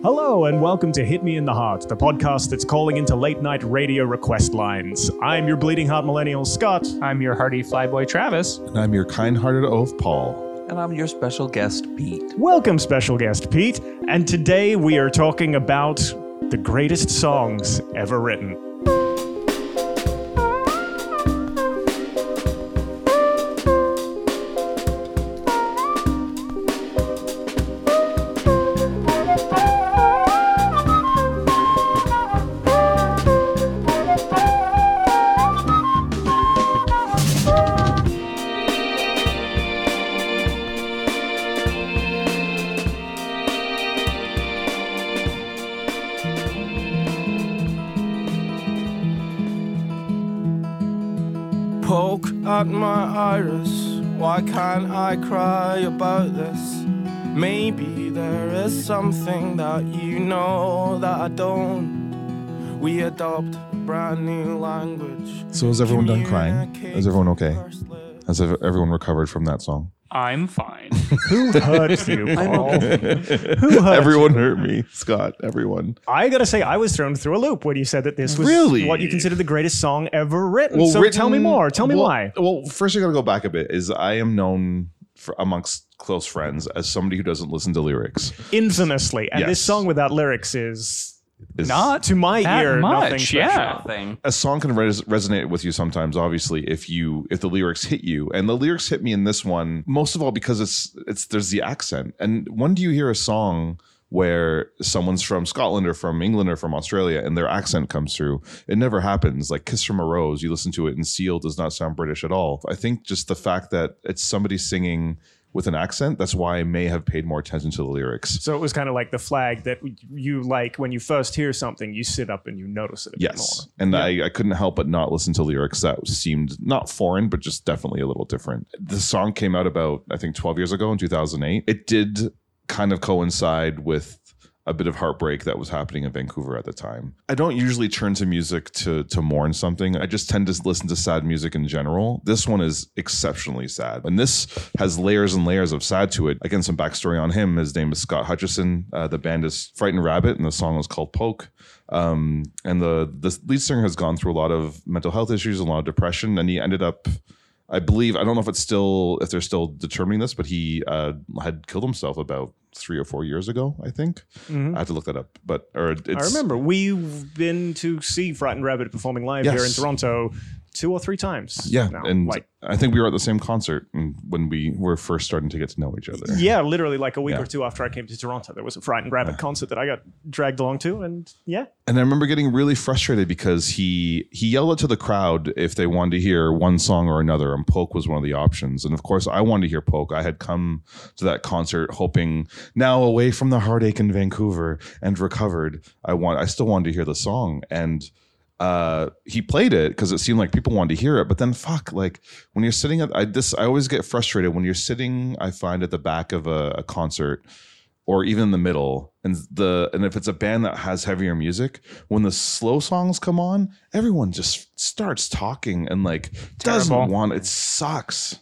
Hello, and welcome to Hit Me in the Heart, the podcast that's calling into late night radio request lines. I'm your bleeding heart millennial, Scott. I'm your hearty flyboy Travis. And I'm your kind hearted oaf, Paul. And I'm your special guest, Pete. Welcome, special guest Pete. And today we are talking about the greatest songs ever written. At my iris. Why can't I cry about this? Maybe there is something that you know that I don't. We adopt a brand new language. So is everyone done crying? Is everyone okay? Has everyone recovered from that song? I'm fine. Who hurt you, Paul? Who hurt everyone you? hurt me. Scott, everyone. I gotta say, I was thrown through a loop when you said that this was Really? what you consider the greatest song ever written. so tell me more. Tell me well- why. Well, first you got to go back a bit. Is I am known for amongst close friends as somebody who doesn't listen to lyrics. Infamously, and this Yes. song without lyrics Is- Not to my that ear, nothing much. special. Yeah. Thing. a song can res- resonate with you sometimes obviously if you if the lyrics hit you and the lyrics hit me in this one most of all because it's it's there's the accent and when do you hear a song where someone's from Scotland or from England or from Australia and their accent comes through it never happens like Kiss from a Rose you listen to it and Seal does not sound British at all I think just the fact that it's somebody singing with an accent that's why I may have paid more attention to the lyrics So it was kind of like the flag that you like when you first hear something, you sit up and you notice it a bit Yes. more. And I, I couldn't help but not listen to lyrics that seemed not foreign, but just definitely a little different. The song came out about, I think, 12 years ago in 2008. It did kind of coincide with a bit of heartbreak that was happening in Vancouver at the time. I don't usually turn to music to to mourn something. I just tend to listen to sad music in general. This one is exceptionally sad. And this has layers and layers of sad to it. Again, some backstory on him. His name is Scott Hutchison. Uh, the band is Frightened Rabbit, and the song is called Poke. Um, and the the lead singer has gone through a lot of mental health issues, a lot of depression, and he ended up, I believe, I don't know if it's still if they're still determining this, but he uh, had killed himself about three or four years ago. I think Mhm. I have to look that up, but or it's, I remember we've been to see Frightened Rabbit performing live here in Toronto two or three times. Yeah, now. and like I think we were at the same concert when we were first starting to get to know each other. yeah, literally like a week Yeah. or two after I came to Toronto, there was a Fright Frightened Rabbit concert that I got dragged along to, and yeah, And I remember getting really frustrated because he he yelled out to the crowd if they wanted to hear one song or another, and Poke was one of the options. And of course, I wanted to hear Poke. I had come to that concert hoping now away from the heartache in Vancouver and recovered. I want I still wanted to hear the song and. Uh, he played it because it seemed like people wanted to hear it, but then fuck, like when you're sitting at I this, I always get frustrated when you're sitting. I find at the back of a, a concert, or even in the middle and the and if it's a band that has heavier music when the slow songs come on everyone just starts talking and like doesn't want it sucks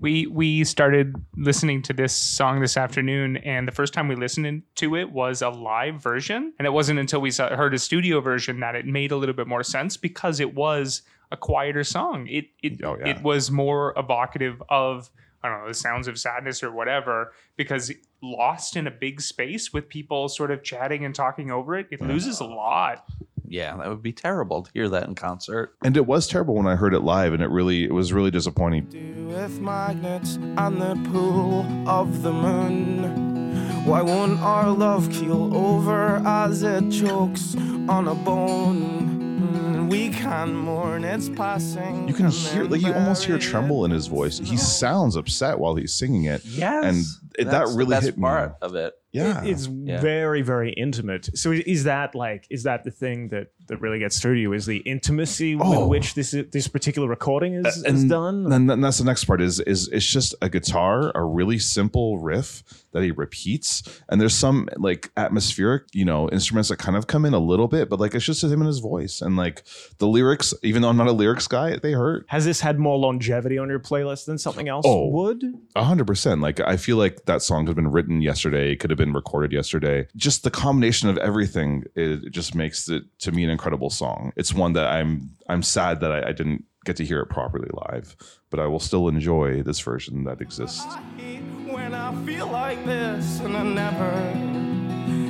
We we started listening to this song this afternoon, and the first time we listened to it was a live version, and it wasn't until we saw, heard a studio version that it made a little bit more sense because it was a quieter song. It it Oh, yeah. it was more evocative of I don't know the sounds of sadness or whatever because lost in a big space with people sort of chatting and talking over it, it loses a lot. Yeah, that would be terrible to hear that in concert. and it was terrible when i heard it live and it really it was really disappointing With magnets and the pull of the moon. Why won't our love keel over as it chokes on a bone? We can mourn its passing. you can hear like you almost hear bury tremble in his voice he sounds upset while he's singing it Yes, And it- that that's the really best hit me. part of it. Yeah it's Yeah. very very intimate. So is that like is that the thing that that really gets through to you is the intimacy Oh. with which this this particular recording is, is and done. then then that's the next part is is it's just a guitar a really simple riff that he repeats and there's some like atmospheric you know instruments that kind of come in a little bit but like it's just him and his voice and like the lyrics even though i'm not a lyrics guy they hurt Has this had more longevity on your playlist than something else Oh. would? A hundred percent. Like I feel like that song could have been written yesterday, could have been recorded yesterday. Just the combination of everything, it, it just makes it to me an incredible song. It's one that I'm I'm sad that I, I didn't get to hear it properly live, but I will still enjoy this version that exists. I when I feel like this, and I never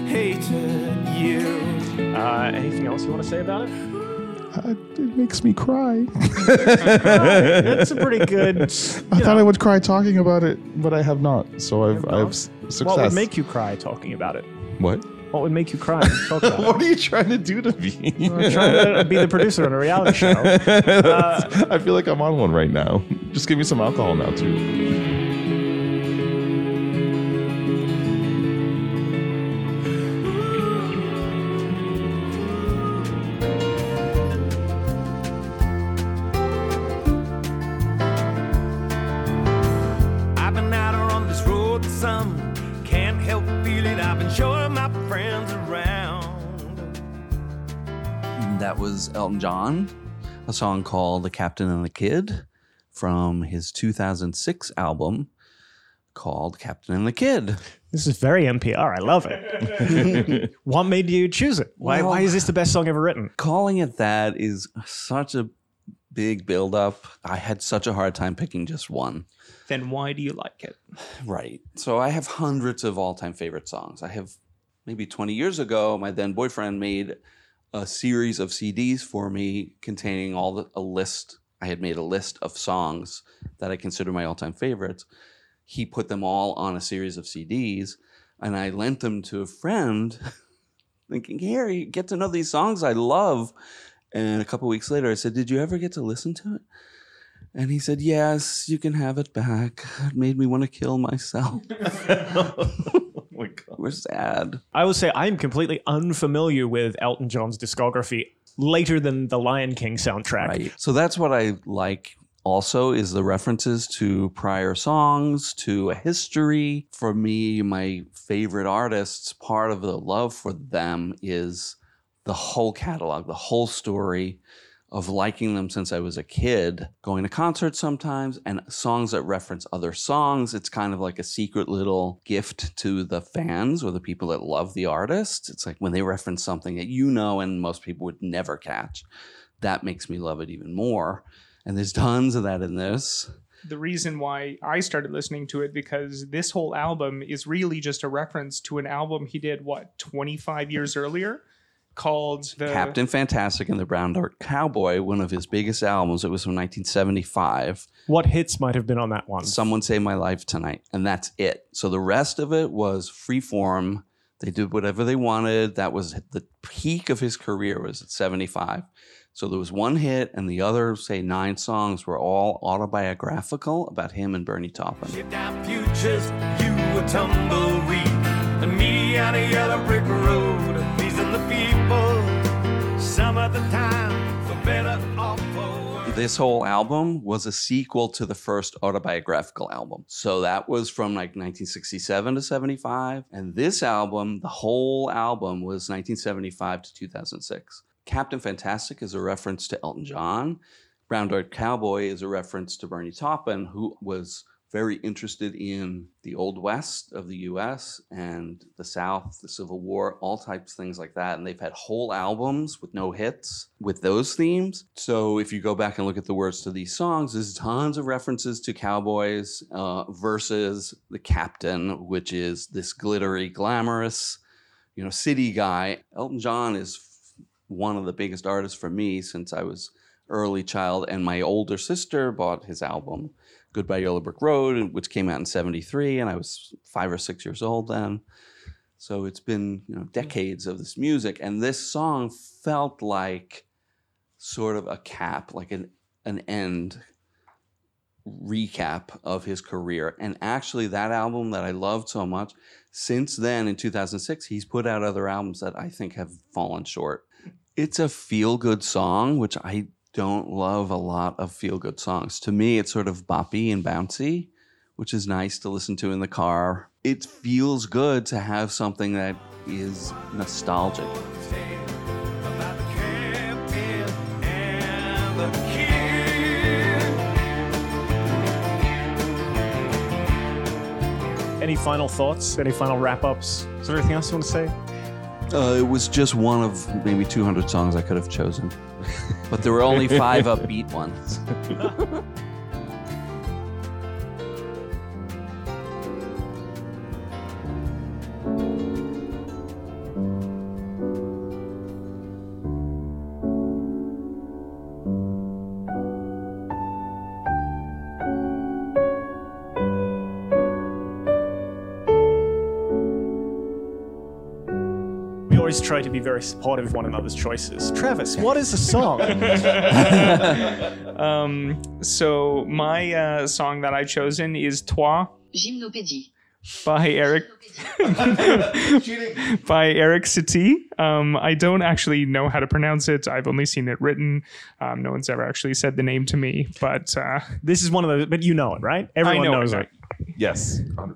hated you. Uh, anything else you want to say about it? it makes me cry. That's a pretty good. I thought I would cry talking about it, but I have not. So I've? I've s- success. What would make you cry talking about it? what? What would make you cry talk about it? What are you trying to do to me? I'm trying to be the producer on a reality show. Uh, I feel like I'm on one right now. Just give me some alcohol now too. That was Elton John, a song called The Captain and the Kid from his 2006 album called Captain and the Kid. this is very NPR. I love it. what made you choose it? Why, Well- why is this the best song ever written? Calling it that is such a big buildup. I had such a hard time picking just one. Then why do you like it? Right. So I have hundreds of all time favorite songs. I have maybe 20 years ago, my then boyfriend made a series of CDs for me containing all the, a list. I had made a list of songs that I consider my all time favorites. He put them all on a series of CDs and I lent them to a friend thinking, Harry, get to know these songs I love. And a couple weeks later, I said, Did you ever get to listen to it? And he said, Yes, you can have it back. It made me want to kill myself. We're sad. I will say I'm completely unfamiliar with Elton John's discography later than the Lion King soundtrack. Right. So that's what I like also is the references to prior songs, to a history. For me, my favorite artists, part of the love for them is the whole catalog, the whole story of liking them since I was a kid, going to concerts sometimes, and songs that reference other songs. It's kind of like a secret little gift to the fans or the people that love the artist. It's like when they reference something that you know and most people would never catch. That makes me love it even more. And there's tons of that in this. the reason why I started listening to it because this whole album is really just a reference to an album he did what 25 years earlier called the Captain Fantastic and the Brown Dirt Cowboy, one of his biggest albums. It was from 1975. What hits might have been on that one? Someone Save My Life Tonight. And that's it. So the rest of it was freeform. They did whatever they wanted. That was the peak of his career was at 75. So there was one hit, and the other, say, nine songs were all autobiographical about him and Bernie Taupin. Futures, you a tumbleweed, and me on a yellow brick road, this whole album was a sequel to the first autobiographical album. So that was from like 1967 to 75. And this album, the whole album was 1975 to 2006. Captain Fantastic is a reference to Elton John. Brown Dirt Cowboy is a reference to Bernie Taupin, who was very interested in the Old West of the US and the South, the Civil War, all types of things like that. And they've had whole albums with no hits with those themes. So if you go back and look at the words to these songs, there's tons of references to cowboys uh, versus the captain, which is this glittery, glamorous, you know, city guy. Elton John is f- one of the biggest artists for me since I was early child and my older sister bought his album goodbye yellow brick road which came out in 73 and i was five or six years old then. So it's been you know decades of this music and this song felt like sort of a cap like an, an end recap of his career. And actually that album that i loved so much since then in 2006 he's put out other albums that i think have fallen short. It's a feel good song, which I don't love a lot of feel good songs. To me, it's sort of boppy and bouncy, which is nice to listen to in the car. It feels good to have something that is nostalgic. Any final thoughts? Any final wrap ups? Is there anything else you want to say? Uh, it was just one of maybe 200 songs I could have chosen, but there were only five upbeat ones. always try to be very supportive of one another's choices. Travis, what is a song? Um, so my uh, song that I've chosen is Toi Gymnopédie. by Erik by Erik Satie. Um, I don't actually know how to pronounce it. I've only seen it written. Um, no one's ever actually said the name to me, but uh, this is one of those. but you know it, right? Everyone know knows it. right. Yes, 100%.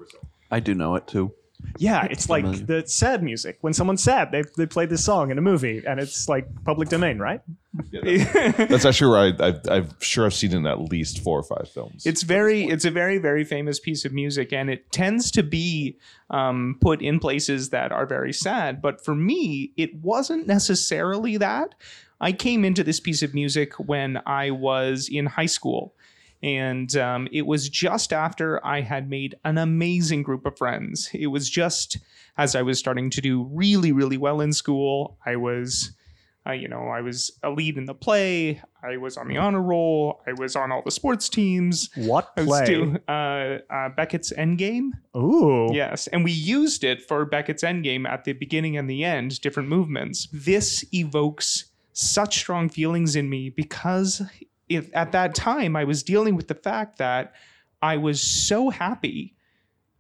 I do know it too. Yeah, it's like Familiar. the sad music. When someone's sad, they they play this song in a movie, and it's like public domain, right? That's actually right. I've, I've sure I've seen it in at least four or five films. it's very it's a very very famous piece of music and it tends to be um, put in places that are very sad but for me it wasn't necessarily that i came into this piece of music when i was in high school and um, it was just after i had made an amazing group of friends it was just as i was starting to do really really well in school i was I, you know, I was a lead in the play. I was on the honor roll. I was on all the sports teams. What play? doing uh, uh, Beckett's Endgame. Ooh, Yes, and we used it for Beckett's Endgame at the beginning and the end, different movements. This evokes such strong feelings in me because if, at that time I was dealing with the fact that I was so happy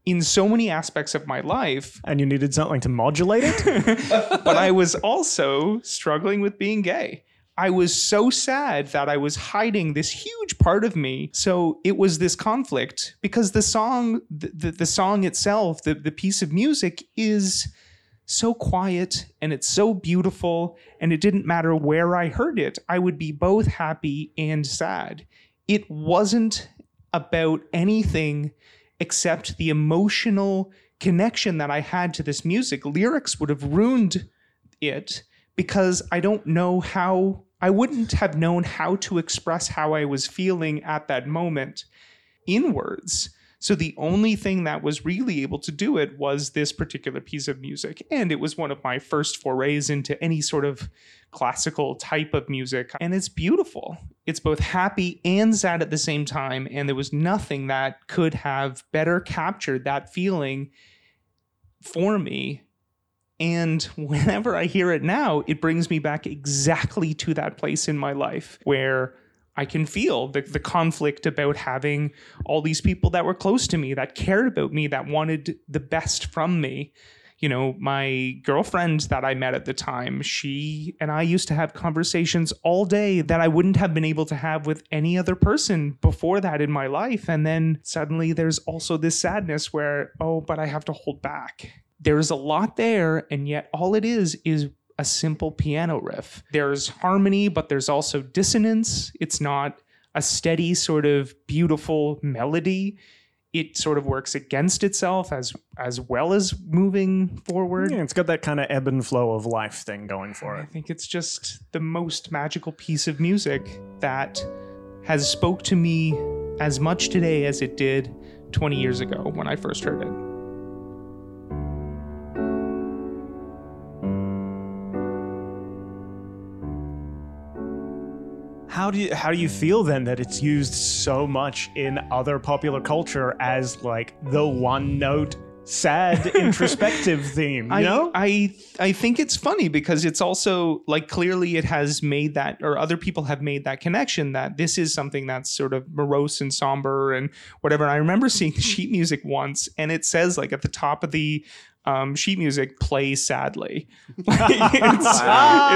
in so many aspects of my life and you needed something to modulate it. but I was also struggling with being gay. I was so sad that I was hiding this huge part of me. So it was this conflict because the song, the, the, the song itself, the, the piece of music is so quiet and it's so beautiful. And it didn't matter where I heard it, I would be both happy and sad. It wasn't about anything except the emotional connection that I had to this music. Lyrics would have ruined it because I don't know how, I wouldn't have known how to express how I was feeling at that moment in words. So the only thing that was really able to do it was this particular piece of music. And it was one of my first forays into any sort of classical type of music. And it's beautiful. It's both happy and sad at the same time. And there was nothing that could have better captured that feeling for me. And whenever I hear it now, it brings me back exactly to that place in my life where I can feel the, the conflict about having all these people that were close to me, that cared about me, that wanted the best from me. You know, my girlfriend that I met at the time, she and I used to have conversations all day that I wouldn't have been able to have with any other person before that in my life. And then suddenly there's also this sadness where, oh, but I have to hold back. There's a lot there, and yet all it is is a simple piano riff. There's harmony, but there's also dissonance. It's not a steady, sort of beautiful melody. It sort of works against itself as as well as moving forward. Yeah, it's got that kind of ebb and flow of life thing going for it. I think it's just the most magical piece of music that has spoke to me as much today as it did 20 years ago when I first heard it. How do you how do you hmm. feel then that it's used so much in other popular culture as like the one note sad introspective theme? You I, know? I I think it's funny because it's also like clearly it has made that or other people have made that connection that this is something that's sort of morose and somber and whatever. I remember seeing sheet music once and it says like at the top of the um, sheet music play sadly. it's,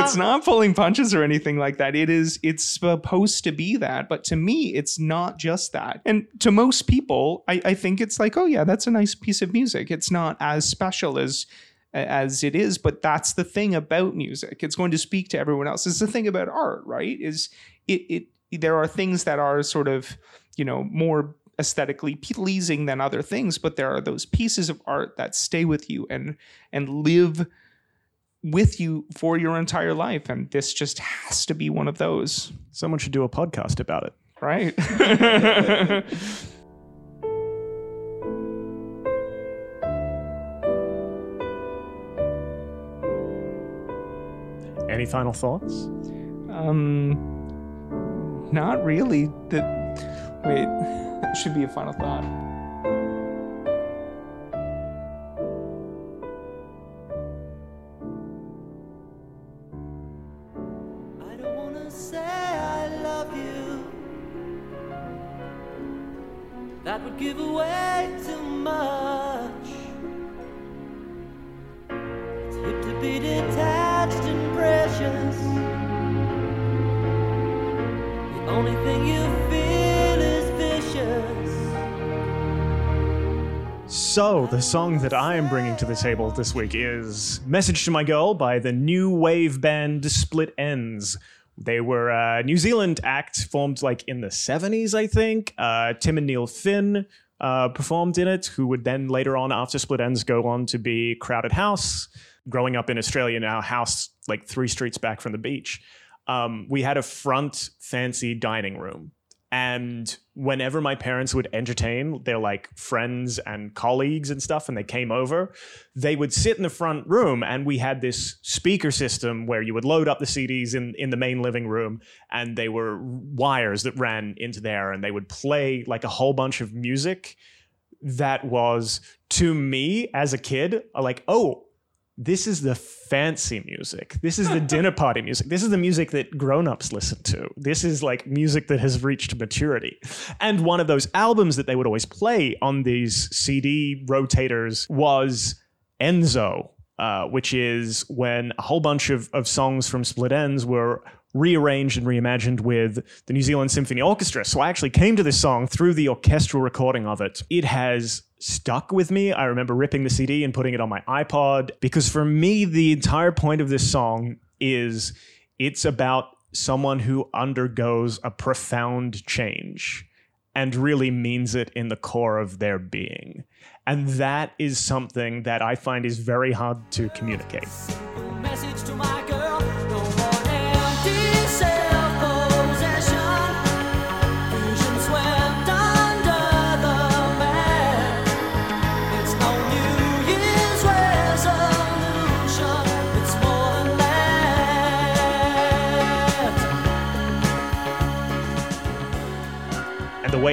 it's not pulling punches or anything like that. It is. It's supposed to be that, but to me, it's not just that. And to most people, I, I think it's like, oh yeah, that's a nice piece of music. It's not as special as as it is but that's the thing about music it's going to speak to everyone else it's the thing about art right is it, it there are things that are sort of you know more aesthetically pleasing than other things but there are those pieces of art that stay with you and and live with you for your entire life and this just has to be one of those Someone should do a podcast about it. right Any final thoughts? um not really the wait it should be a final thought So, the song that I am bringing to the table this week is Message to My Girl by the new wave band Split Enz. They were a New Zealand act formed like in the 70s, I think. Uh, Tim and Neil Finn uh, performed in it, who would then later on, after Split Enz, go on to be Crowded House. Growing up in Australia, now house like three streets back from the beach. Um, we had a front fancy dining room and whenever my parents would entertain their like friends and colleagues and stuff, and they came over, they would sit in the front room, and we had this speaker system where you would load up the CDs in in the main living room, and they were wires that ran into there, and they would play like a whole bunch of music that was to me as a kid like oh this is the fancy music. This is the dinner party music. This is the music that grown-ups listen to. This is like music that has reached maturity. And one of those albums that they would always play on these CD rotators was ENZSO, uh, which is when a whole bunch of, of songs from Split Enz were rearranged and reimagined with the New Zealand Symphony Orchestra. So I actually came to this song through the orchestral recording of it. It has stuck with me. I remember ripping the CD and putting it on my iPod because for me, the entire point of this song is it's about someone who undergoes a profound change and really means it in the core of their being. And that is something that I find is very hard to communicate.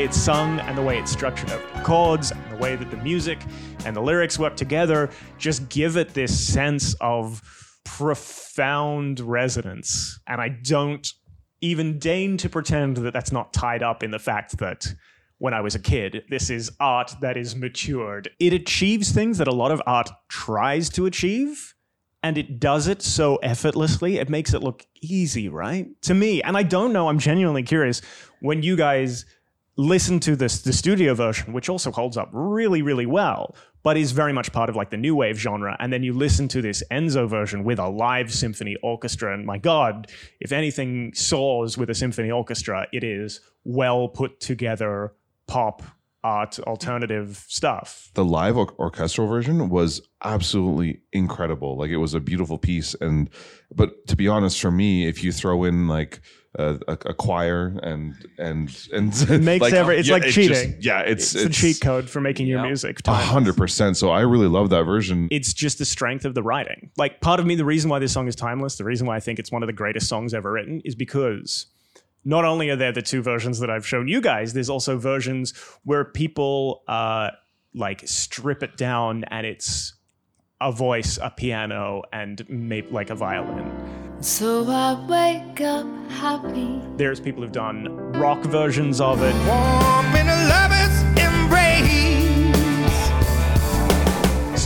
It's sung and the way it's structured over the chords and the way that the music and the lyrics work together just give it this sense of profound resonance and i don't even deign to pretend that that's not tied up in the fact that when I was a kid, this is art that is matured. It achieves things that a lot of art tries to achieve, and it does it so effortlessly, it makes it look easy, right? To me, and I don't know, I'm genuinely curious when you guys listen to this the studio version, which also holds up really, really well, but is very much part of like the new wave genre, and then you listen to this ENZSO version with a live symphony orchestra, and my God, if anything soars with a symphony orchestra, it is well put together pop art alternative stuff. the live or- orchestral version was absolutely incredible like it was a beautiful piece and but to be honest for me if you throw in like a, a, a choir and and and It makes every- it's like it cheating. just- yeah it's It's, a cheat code for making your Yeah. music. a hundred percent so i really love that version it's just the strength of the writing. Like part of me, the reason why this song is timeless, the reason why I think it's one of the greatest songs ever written, is because not only are there the two versions that I've shown you guys, there's also versions where people uh, like strip it down and it's a voice, a piano, and maybe like a violin. So I wake up happy. There's people who've done rock versions of it.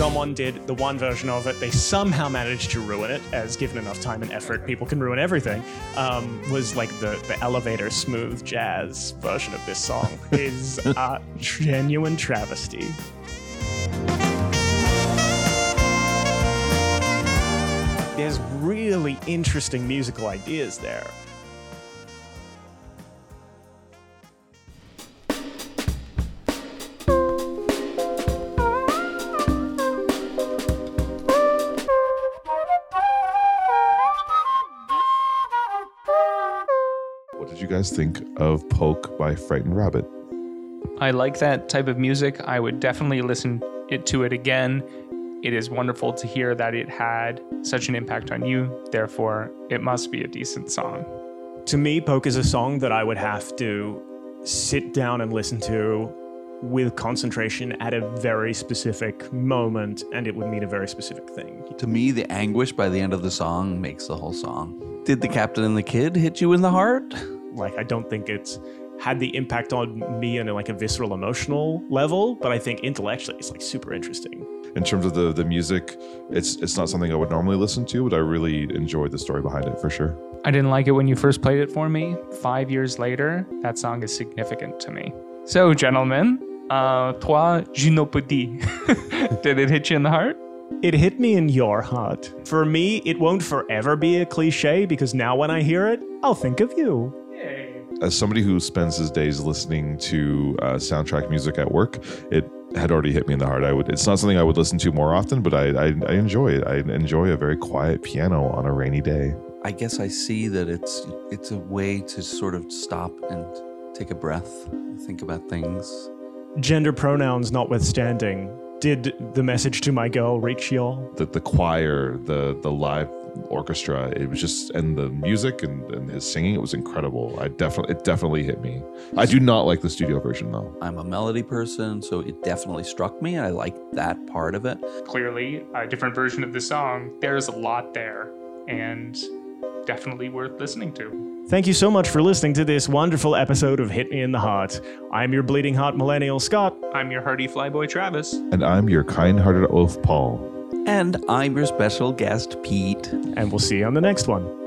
Someone did the one version of it. They somehow managed to ruin it, as given enough time and effort, people can ruin everything. Um, was like the the elevator smooth jazz version of this song is a genuine travesty. There's really interesting musical ideas there. Guys think of Poke by Frightened Rabbit? I like that type of music. I would definitely listen it to it again. It is wonderful to hear that it had such an impact on you. Therefore, it must be a decent song. To me, Poke is a song that I would have to sit down and listen to with concentration at a very specific moment, and it would mean a very specific thing. To me, the anguish by the end of the song makes the whole song. Did the captain and the kid hit you in the heart? Like, I don't think it's had the impact on me on like a visceral emotional level, but I think intellectually it's like super interesting. In terms of the the music, it's it's not something I would normally listen to, but I really enjoyed the story behind it for sure. I didn't like it when you first played it for me. Five years later, that song is significant to me. So, gentlemen, uh, toi, je ne peux dire. Did it hit you in the heart? It hit me in your heart. For me, it won't forever be a cliche because now when I hear it, I'll think of you. As somebody who spends his days listening to uh, soundtrack music at work, it had already hit me in the heart. I would. It's not something I would listen to more often, but I I, I enjoy it. I enjoy a very quiet piano on a rainy day. I guess I see that it's it's a way to sort of stop and take a breath, think about things. Gender pronouns notwithstanding, did the message to my girl reach y'all? The the choir, the the live orchestra, it was just and the music and, and his singing, it was incredible. I definitely it definitely hit me. I do not like the studio version though. I'm a melody person, so it definitely struck me. I like that part of it. Clearly, a different version of the song. There's a lot there, and definitely worth listening to. Thank you so much for listening to this wonderful episode of Hit Me in the Heart. I'm your bleeding heart millennial Scott. I'm your hearty flyboy Travis. And I'm your kind-hearted oaf Paul. And I'm your special guest, Pete. and we'll see you on the next one.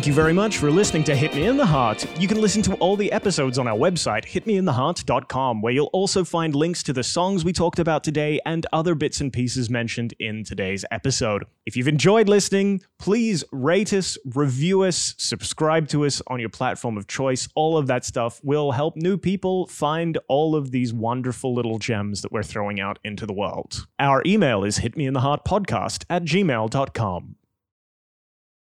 Thank you very much for listening to Hit Me in the Heart. You can listen to all the episodes on our website, hitmeintheheart.com, where you'll also find links to the songs we talked about today and other bits and pieces mentioned in today's episode. If you've enjoyed listening, please rate us, review us, subscribe to us on your platform of choice. All of that stuff will help new people find all of these wonderful little gems that we're throwing out into the world. Our email is hitmeintheheartpodcast at gmail.com.